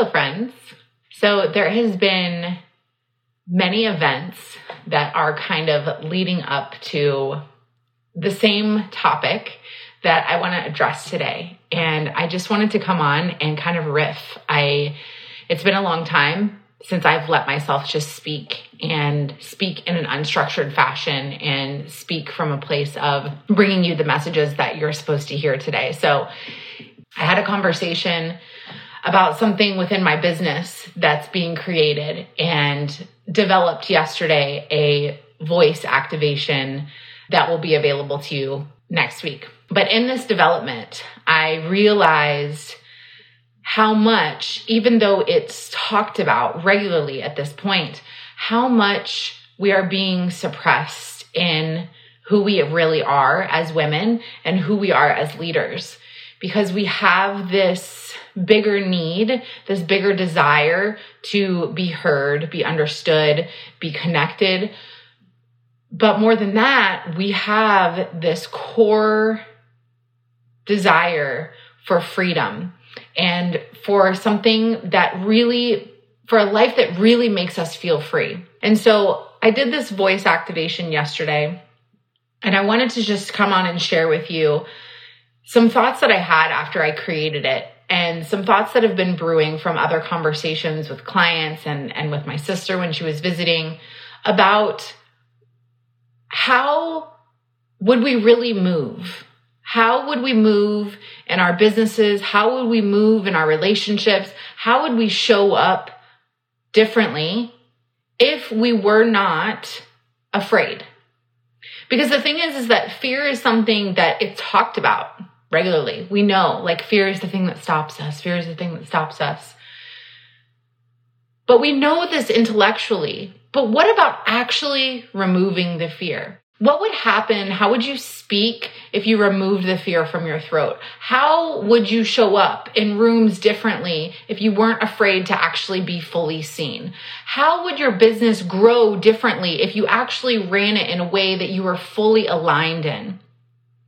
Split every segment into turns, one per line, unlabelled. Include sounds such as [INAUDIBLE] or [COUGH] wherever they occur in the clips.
Hello, friends. So, there has been many events that are kind of leading up to the same topic that I want to address today. And I just wanted to come on and kind of riff. I it's been a long time since I've let myself just speak and speak in an unstructured fashion and speak from a place of bringing you the messages that you're supposed to hear today. So I had a conversation about something within my business that's being created and developed yesterday a voice activation that will be available to you next week. But in this development, I realized how much, even though it's talked about regularly at this point, how much we are being suppressed in who we really are as women and who we are as leaders because we have this bigger need, this bigger desire to be heard, be understood, be connected. But more than that, we have this core desire for freedom and for something that really, for a life that really makes us feel free. And so I did this voice activation yesterday and I wanted to just come on and share with you some thoughts that I had after I created it and some thoughts that have been brewing from other conversations with clients and, and with my sister when she was visiting about how would we really move? How would we move in our businesses? How would we move in our relationships? How would we show up differently if we were not afraid? Because the thing is, is that fear is something that it's talked about regularly. We know like fear is the thing that stops us. Fear is the thing that stops us. But we know this intellectually. But what about actually removing the fear? What would happen? How would you speak if you removed the fear from your throat? How would you show up in rooms differently if you weren't afraid to actually be fully seen? How would your business grow differently if you actually ran it in a way that you were fully aligned in?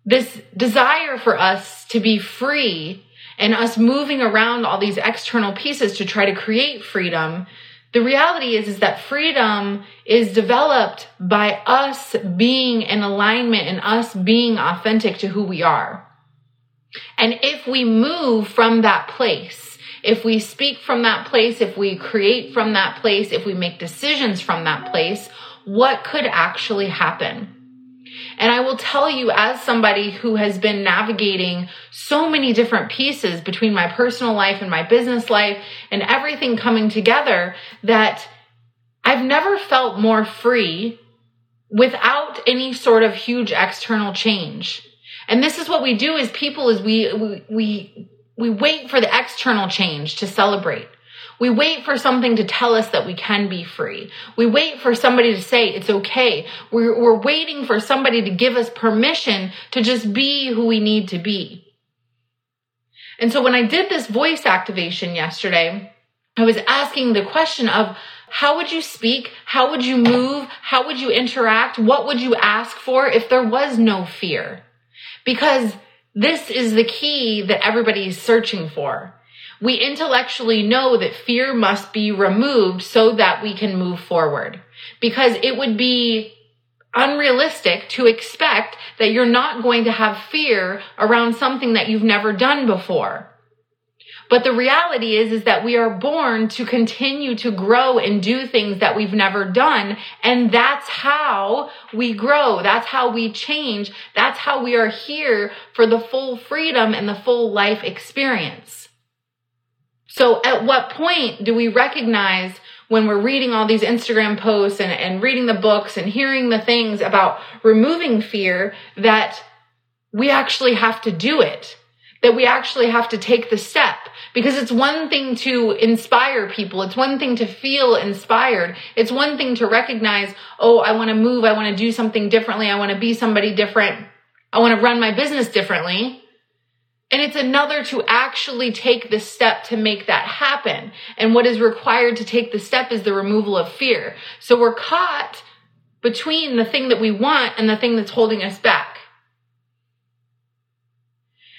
This desire for us to be free and us moving around all these external pieces to try to create freedom the reality is is that freedom is developed by us being in alignment and us being authentic to who we are. And if we move from that place if we speak from that place if we create from that place if we make decisions from that place what could actually happen and I will tell you, as somebody who has been navigating so many different pieces between my personal life and my business life and everything coming together, that I've never felt more free without any sort of huge external change. And this is what we do as people is we, we, we, we wait for the external change to celebrate. We wait for something to tell us that we can be free. We wait for somebody to say it's okay. We're, we're waiting for somebody to give us permission to just be who we need to be. And so when I did this voice activation yesterday, I was asking the question of how would you speak? How would you move? How would you interact? What would you ask for if there was no fear? Because this is the key that everybody's searching for we intellectually know that fear must be removed so that we can move forward. Because it would be unrealistic to expect that you're not going to have fear around something that you've never done before. But the reality is, is that we are born to continue to grow and do things that we've never done. And that's how we grow. That's how we change. That's how we are here for the full freedom and the full life experience. So at what point do we recognize when we're reading all these Instagram posts and, and reading the books and hearing the things about removing fear that we actually have to do it? that we actually have to take the step because it's one thing to inspire people. It's one thing to feel inspired. It's one thing to recognize, oh, I want to move. I want to do something differently. I want to be somebody different. I want to run my business differently. And it's another to actually take the step to make that happen. And what is required to take the step is the removal of fear. So we're caught between the thing that we want and the thing that's holding us back.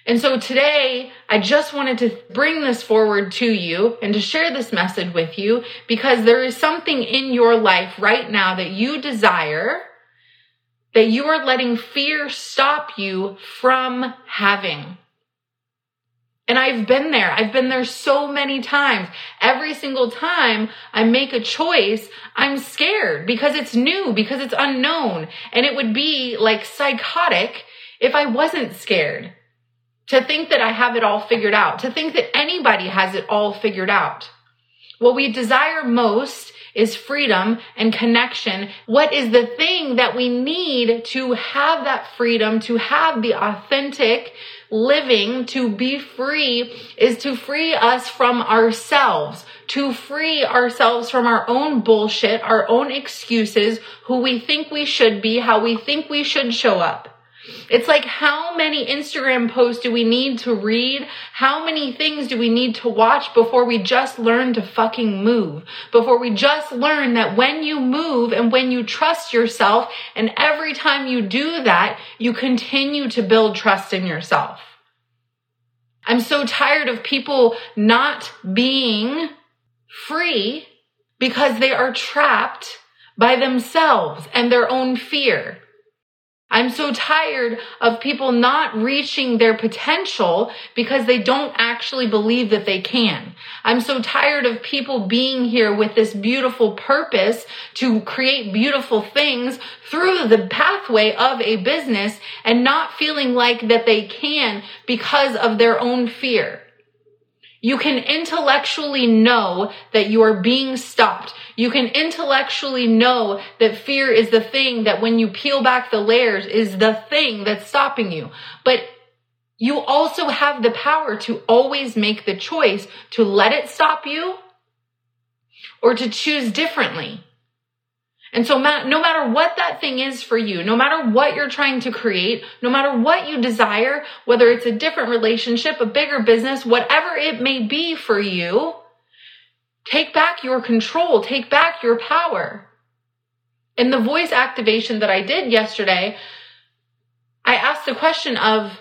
And so today, I just wanted to bring this forward to you and to share this message with you because there is something in your life right now that you desire that you are letting fear stop you from having. And I've been there. I've been there so many times. Every single time I make a choice, I'm scared because it's new, because it's unknown. And it would be like psychotic if I wasn't scared. To think that I have it all figured out, to think that anybody has it all figured out. What we desire most is freedom and connection. What is the thing that we need to have that freedom, to have the authentic living, to be free is to free us from ourselves, to free ourselves from our own bullshit, our own excuses, who we think we should be, how we think we should show up. It's like how many Instagram posts do we need to read? How many things do we need to watch before we just learn to fucking move? Before we just learn that when you move and when you trust yourself and every time you do that, you continue to build trust in yourself. I'm so tired of people not being free because they are trapped by themselves and their own fear. I'm so tired of people not reaching their potential because they don't actually believe that they can. I'm so tired of people being here with this beautiful purpose to create beautiful things through the pathway of a business and not feeling like that they can because of their own fear. You can intellectually know that you are being stopped. You can intellectually know that fear is the thing that when you peel back the layers is the thing that's stopping you. But you also have the power to always make the choice to let it stop you or to choose differently. And so no matter what that thing is for you, no matter what you're trying to create, no matter what you desire, whether it's a different relationship, a bigger business, whatever it may be for you, take back your control, take back your power. In the voice activation that I did yesterday, I asked the question of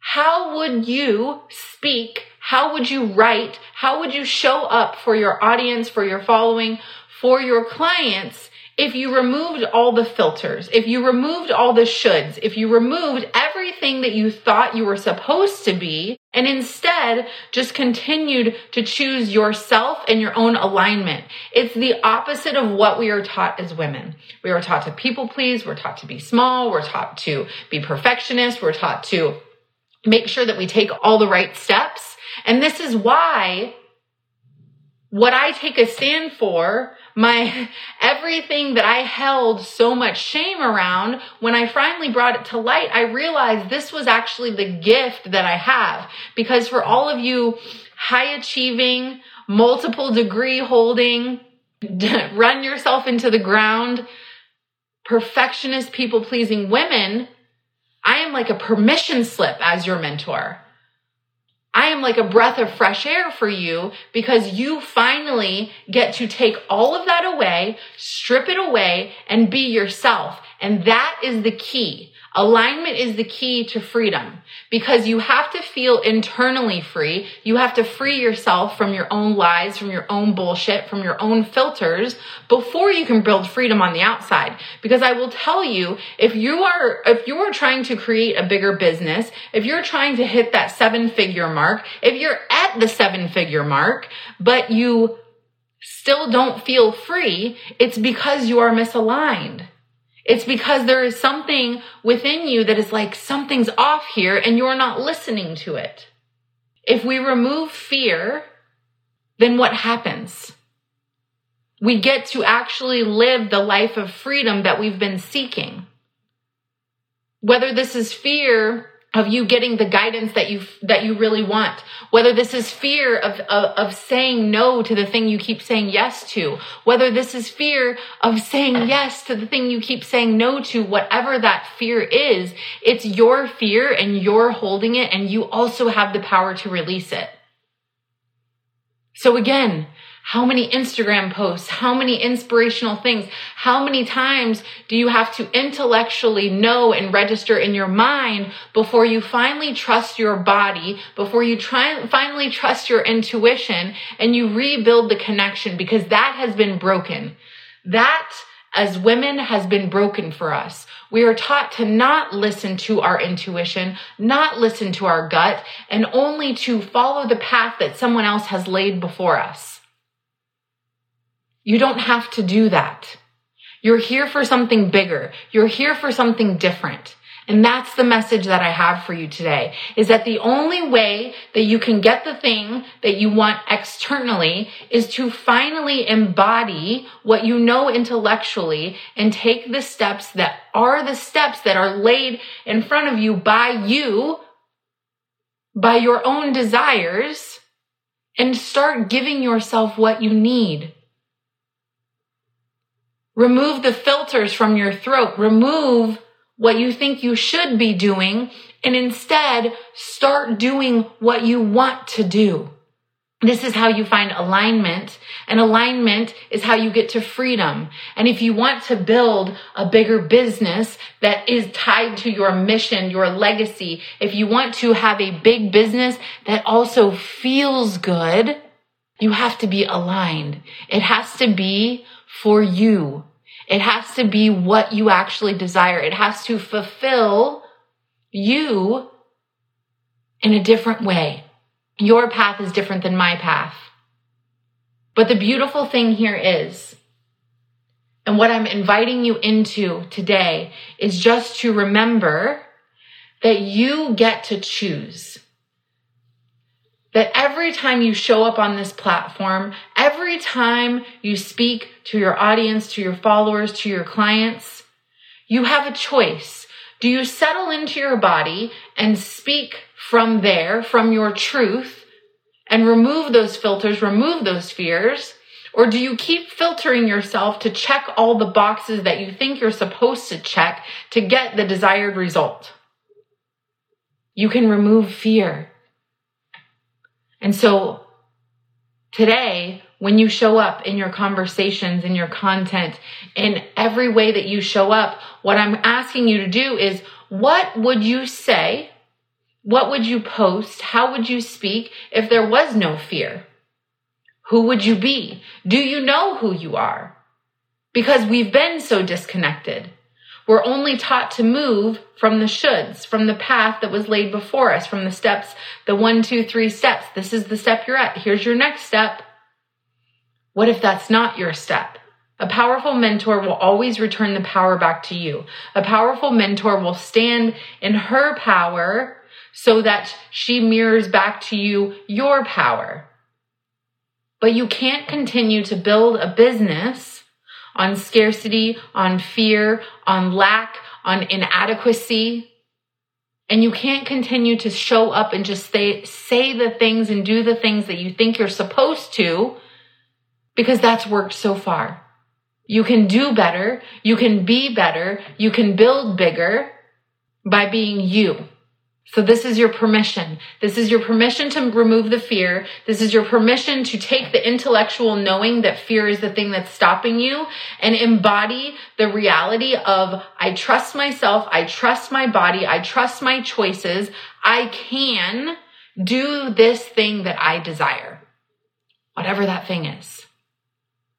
how would you speak? How would you write? How would you show up for your audience, for your following, for your clients if you removed all the filters, if you removed all the shoulds, if you removed everything that you thought you were supposed to be, and instead just continued to choose yourself and your own alignment. It's the opposite of what we are taught as women. We are taught to people please, we're taught to be small, we're taught to be perfectionist, we're taught to make sure that we take all the right steps. And this is why what I take a stand for my everything that I held so much shame around, when I finally brought it to light, I realized this was actually the gift that I have. Because for all of you high achieving, multiple degree holding, [LAUGHS] run yourself into the ground, perfectionist, people pleasing women, I am like a permission slip as your mentor. I am like a breath of fresh air for you because you finally get to take all of that away, strip it away, and be yourself. And that is the key. Alignment is the key to freedom because you have to feel internally free. You have to free yourself from your own lies, from your own bullshit, from your own filters before you can build freedom on the outside. Because I will tell you, if you are, if you are trying to create a bigger business, if you're trying to hit that seven figure mark, if you're at the seven figure mark, but you still don't feel free, it's because you are misaligned. It's because there is something within you that is like something's off here and you're not listening to it. If we remove fear, then what happens? We get to actually live the life of freedom that we've been seeking. Whether this is fear of you getting the guidance that you that you really want. Whether this is fear of, of, of saying no to the thing you keep saying yes to. Whether this is fear of saying yes to the thing you keep saying no to. Whatever that fear is it's your fear and you're holding it and you also have the power to release it. So again how many Instagram posts? How many inspirational things? How many times do you have to intellectually know and register in your mind before you finally trust your body, before you try, finally trust your intuition and you rebuild the connection because that has been broken. That as women has been broken for us. We are taught to not listen to our intuition, not listen to our gut, and only to follow the path that someone else has laid before us. You don't have to do that. You're here for something bigger. You're here for something different. And that's the message that I have for you today is that the only way that you can get the thing that you want externally is to finally embody what you know intellectually and take the steps that are the steps that are laid in front of you by you, by your own desires, and start giving yourself what you need. Remove the filters from your throat. Remove what you think you should be doing and instead start doing what you want to do. This is how you find alignment and alignment is how you get to freedom. And if you want to build a bigger business that is tied to your mission, your legacy, if you want to have a big business that also feels good, you have to be aligned. It has to be for you. It has to be what you actually desire. It has to fulfill you in a different way. Your path is different than my path. But the beautiful thing here is, and what I'm inviting you into today is just to remember that you get to choose that every time you show up on this platform, every time you speak to your audience, to your followers, to your clients, you have a choice. Do you settle into your body and speak from there, from your truth, and remove those filters, remove those fears? Or do you keep filtering yourself to check all the boxes that you think you're supposed to check to get the desired result? You can remove fear. And so today, when you show up in your conversations, in your content, in every way that you show up, what I'm asking you to do is what would you say? What would you post? How would you speak if there was no fear? Who would you be? Do you know who you are? Because we've been so disconnected. We're only taught to move from the shoulds, from the path that was laid before us, from the steps, the one, two, three steps. This is the step you're at. Here's your next step. What if that's not your step? A powerful mentor will always return the power back to you. A powerful mentor will stand in her power so that she mirrors back to you your power. But you can't continue to build a business on scarcity, on fear, on lack, on inadequacy. And you can't continue to show up and just say, say the things and do the things that you think you're supposed to because that's worked so far. You can do better. You can be better. You can build bigger by being you. So this is your permission. This is your permission to remove the fear. This is your permission to take the intellectual knowing that fear is the thing that's stopping you and embody the reality of I trust myself. I trust my body. I trust my choices. I can do this thing that I desire. Whatever that thing is.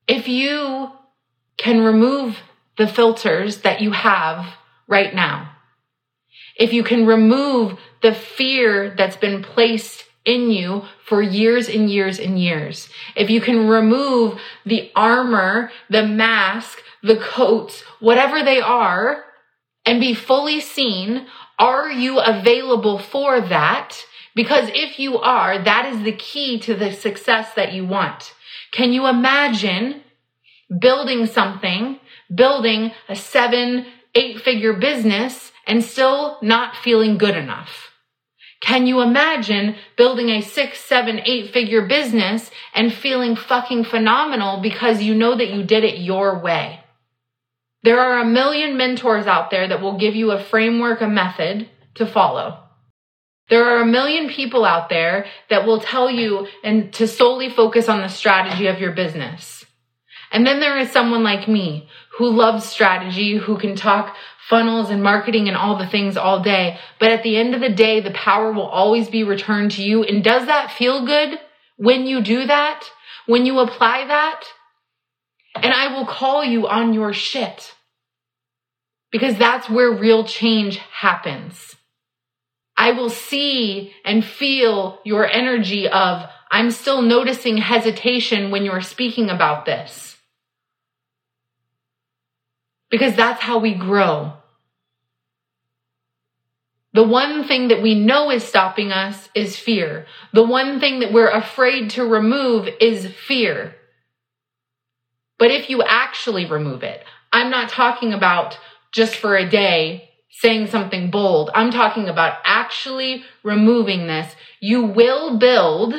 If you can remove the filters that you have right now, if you can remove the fear that's been placed in you for years and years and years, if you can remove the armor, the mask, the coats, whatever they are, and be fully seen, are you available for that? Because if you are, that is the key to the success that you want. Can you imagine building something, building a seven, eight figure business and still not feeling good enough. Can you imagine building a six, seven, eight figure business and feeling fucking phenomenal because you know that you did it your way? There are a million mentors out there that will give you a framework, a method to follow. There are a million people out there that will tell you and to solely focus on the strategy of your business. And then there is someone like me who loves strategy, who can talk funnels and marketing and all the things all day. But at the end of the day, the power will always be returned to you. And does that feel good when you do that? When you apply that? And I will call you on your shit because that's where real change happens. I will see and feel your energy of, I'm still noticing hesitation when you're speaking about this. Because that's how we grow. The one thing that we know is stopping us is fear. The one thing that we're afraid to remove is fear. But if you actually remove it, I'm not talking about just for a day saying something bold. I'm talking about actually removing this. You will build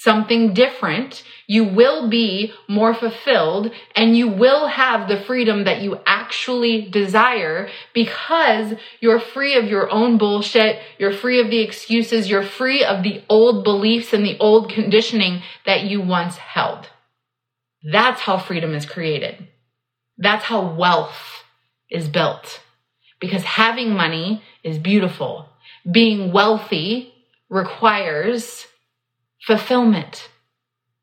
something different. You will be more fulfilled and you will have the freedom that you actually desire because you're free of your own bullshit. You're free of the excuses. You're free of the old beliefs and the old conditioning that you once held. That's how freedom is created. That's how wealth is built because having money is beautiful. Being wealthy requires fulfillment.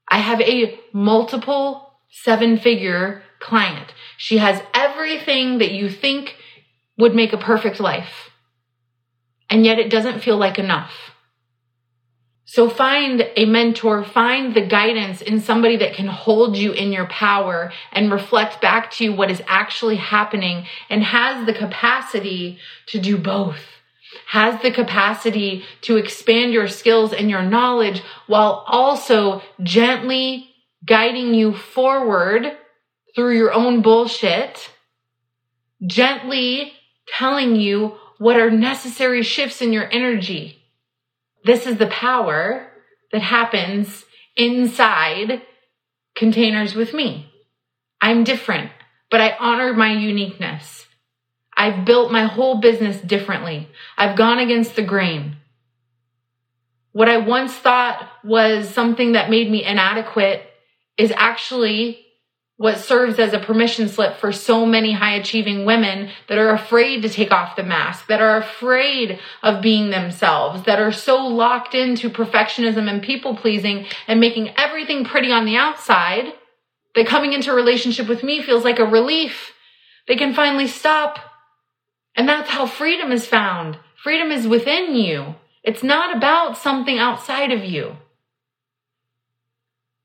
I have a multiple seven figure client. She has everything that you think would make a perfect life. And yet it doesn't feel like enough. So find a mentor, find the guidance in somebody that can hold you in your power and reflect back to you what is actually happening and has the capacity to do both. Has the capacity to expand your skills and your knowledge while also gently guiding you forward through your own bullshit, gently telling you what are necessary shifts in your energy this is the power that happens inside containers with me. I'm different, but I honor my uniqueness. I've built my whole business differently. I've gone against the grain. What I once thought was something that made me inadequate is actually what serves as a permission slip for so many high achieving women that are afraid to take off the mask, that are afraid of being themselves, that are so locked into perfectionism and people pleasing and making everything pretty on the outside that coming into a relationship with me feels like a relief. They can finally stop. And that's how freedom is found. Freedom is within you. It's not about something outside of you.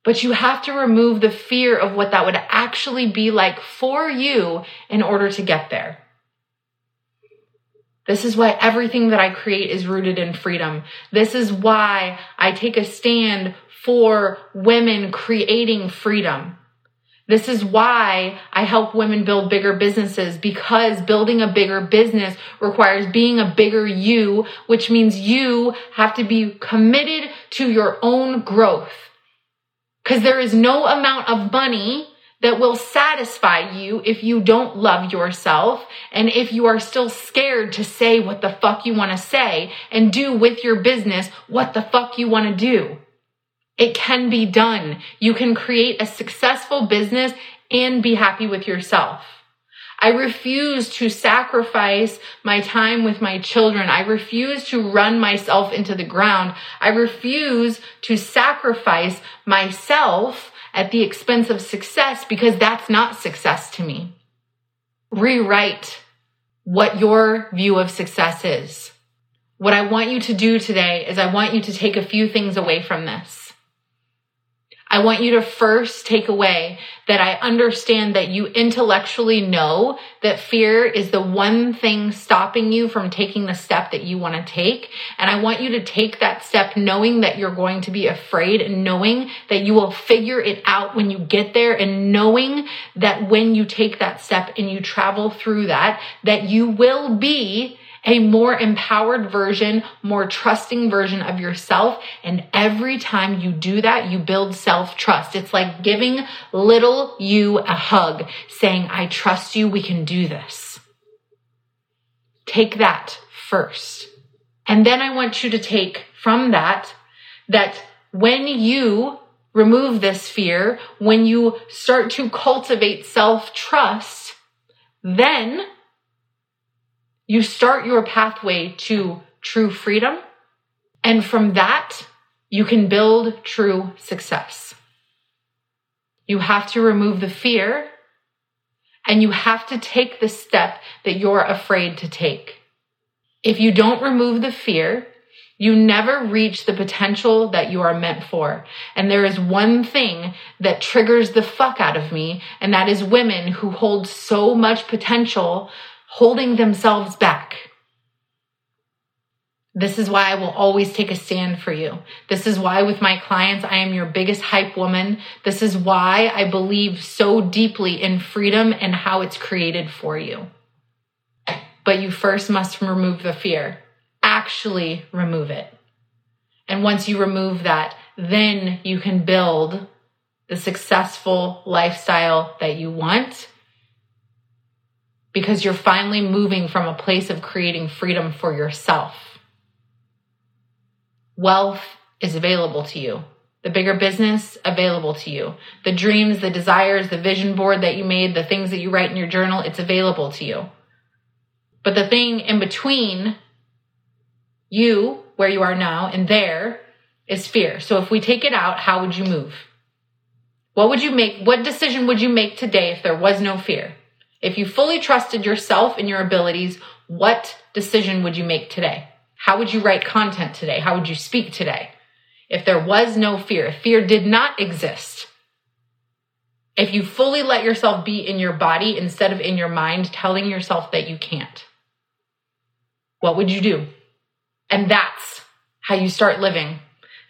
But you have to remove the fear of what that would actually be like for you in order to get there. This is why everything that I create is rooted in freedom. This is why I take a stand for women creating freedom. This is why I help women build bigger businesses because building a bigger business requires being a bigger you, which means you have to be committed to your own growth. Because there is no amount of money that will satisfy you if you don't love yourself and if you are still scared to say what the fuck you want to say and do with your business what the fuck you want to do. It can be done. You can create a successful business and be happy with yourself. I refuse to sacrifice my time with my children. I refuse to run myself into the ground. I refuse to sacrifice myself at the expense of success because that's not success to me. Rewrite what your view of success is. What I want you to do today is I want you to take a few things away from this. I want you to first take away that I understand that you intellectually know that fear is the one thing stopping you from taking the step that you want to take. And I want you to take that step knowing that you're going to be afraid and knowing that you will figure it out when you get there and knowing that when you take that step and you travel through that, that you will be a more empowered version, more trusting version of yourself. And every time you do that, you build self trust. It's like giving little you a hug, saying, I trust you. We can do this. Take that first. And then I want you to take from that, that when you remove this fear, when you start to cultivate self trust, then you start your pathway to true freedom. And from that, you can build true success. You have to remove the fear and you have to take the step that you're afraid to take. If you don't remove the fear, you never reach the potential that you are meant for. And there is one thing that triggers the fuck out of me, and that is women who hold so much potential holding themselves back. This is why I will always take a stand for you. This is why with my clients, I am your biggest hype woman. This is why I believe so deeply in freedom and how it's created for you. But you first must remove the fear. Actually remove it. And once you remove that, then you can build the successful lifestyle that you want because you're finally moving from a place of creating freedom for yourself. Wealth is available to you. The bigger business available to you. The dreams, the desires, the vision board that you made, the things that you write in your journal, it's available to you. But the thing in between you, where you are now, and there is fear. So if we take it out, how would you move? What would you make? What decision would you make today if there was no fear? If you fully trusted yourself and your abilities, what decision would you make today? How would you write content today? How would you speak today? If there was no fear, if fear did not exist, if you fully let yourself be in your body instead of in your mind, telling yourself that you can't, what would you do? And that's how you start living.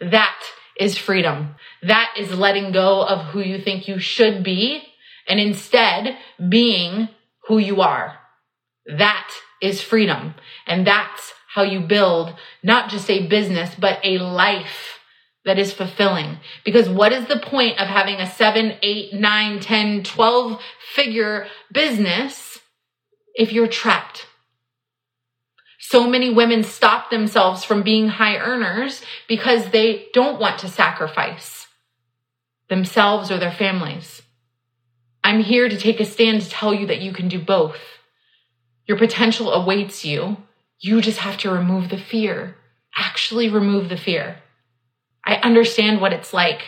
That is freedom. That is letting go of who you think you should be and instead being who you are. That is freedom. And that's how you build not just a business, but a life that is fulfilling. Because what is the point of having a seven, eight, nine, 10, 12 figure business if you're trapped? So many women stop themselves from being high earners because they don't want to sacrifice themselves or their families. I'm here to take a stand to tell you that you can do both. Your potential awaits you. You just have to remove the fear. Actually, remove the fear. I understand what it's like.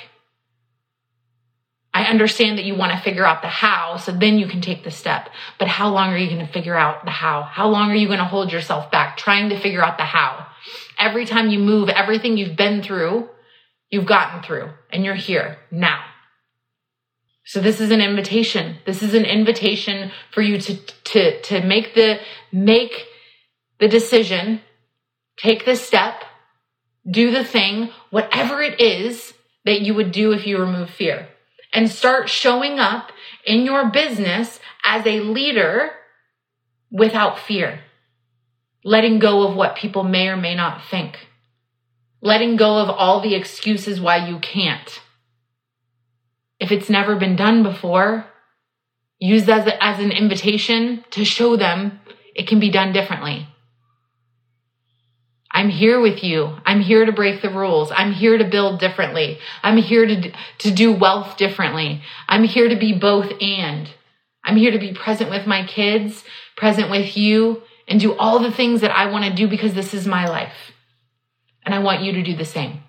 I understand that you want to figure out the how, so then you can take the step. But how long are you going to figure out the how? How long are you going to hold yourself back trying to figure out the how? Every time you move, everything you've been through, you've gotten through, and you're here now. So this is an invitation. This is an invitation for you to, to, to make the, make the decision, take the step, do the thing, whatever it is that you would do if you remove fear and start showing up in your business as a leader without fear. Letting go of what people may or may not think. Letting go of all the excuses why you can't if it's never been done before, use that as, as an invitation to show them it can be done differently. I'm here with you. I'm here to break the rules. I'm here to build differently. I'm here to, to do wealth differently. I'm here to be both and. I'm here to be present with my kids, present with you, and do all the things that I want to do because this is my life. And I want you to do the same.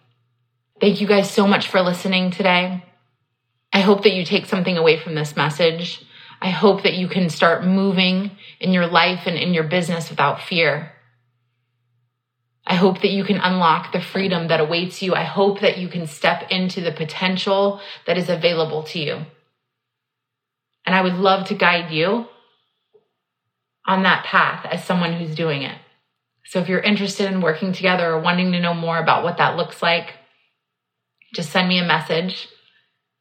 Thank you guys so much for listening today. I hope that you take something away from this message. I hope that you can start moving in your life and in your business without fear. I hope that you can unlock the freedom that awaits you. I hope that you can step into the potential that is available to you. And I would love to guide you on that path as someone who's doing it. So if you're interested in working together or wanting to know more about what that looks like, just send me a message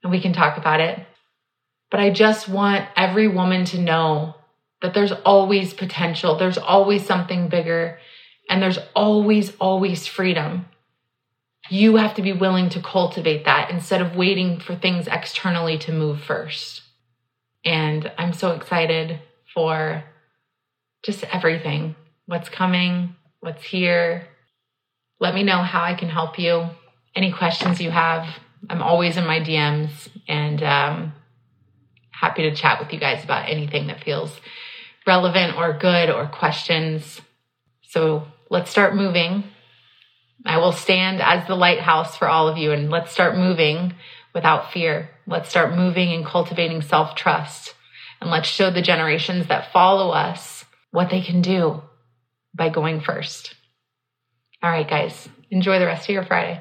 and we can talk about it. But I just want every woman to know that there's always potential, there's always something bigger, and there's always, always freedom. You have to be willing to cultivate that instead of waiting for things externally to move first. And I'm so excited for just everything what's coming, what's here. Let me know how I can help you. Any questions you have, I'm always in my DMs and um, happy to chat with you guys about anything that feels relevant or good or questions. So let's start moving. I will stand as the lighthouse for all of you and let's start moving without fear. Let's start moving and cultivating self trust. And let's show the generations that follow us what they can do by going first. All right, guys, enjoy the rest of your Friday.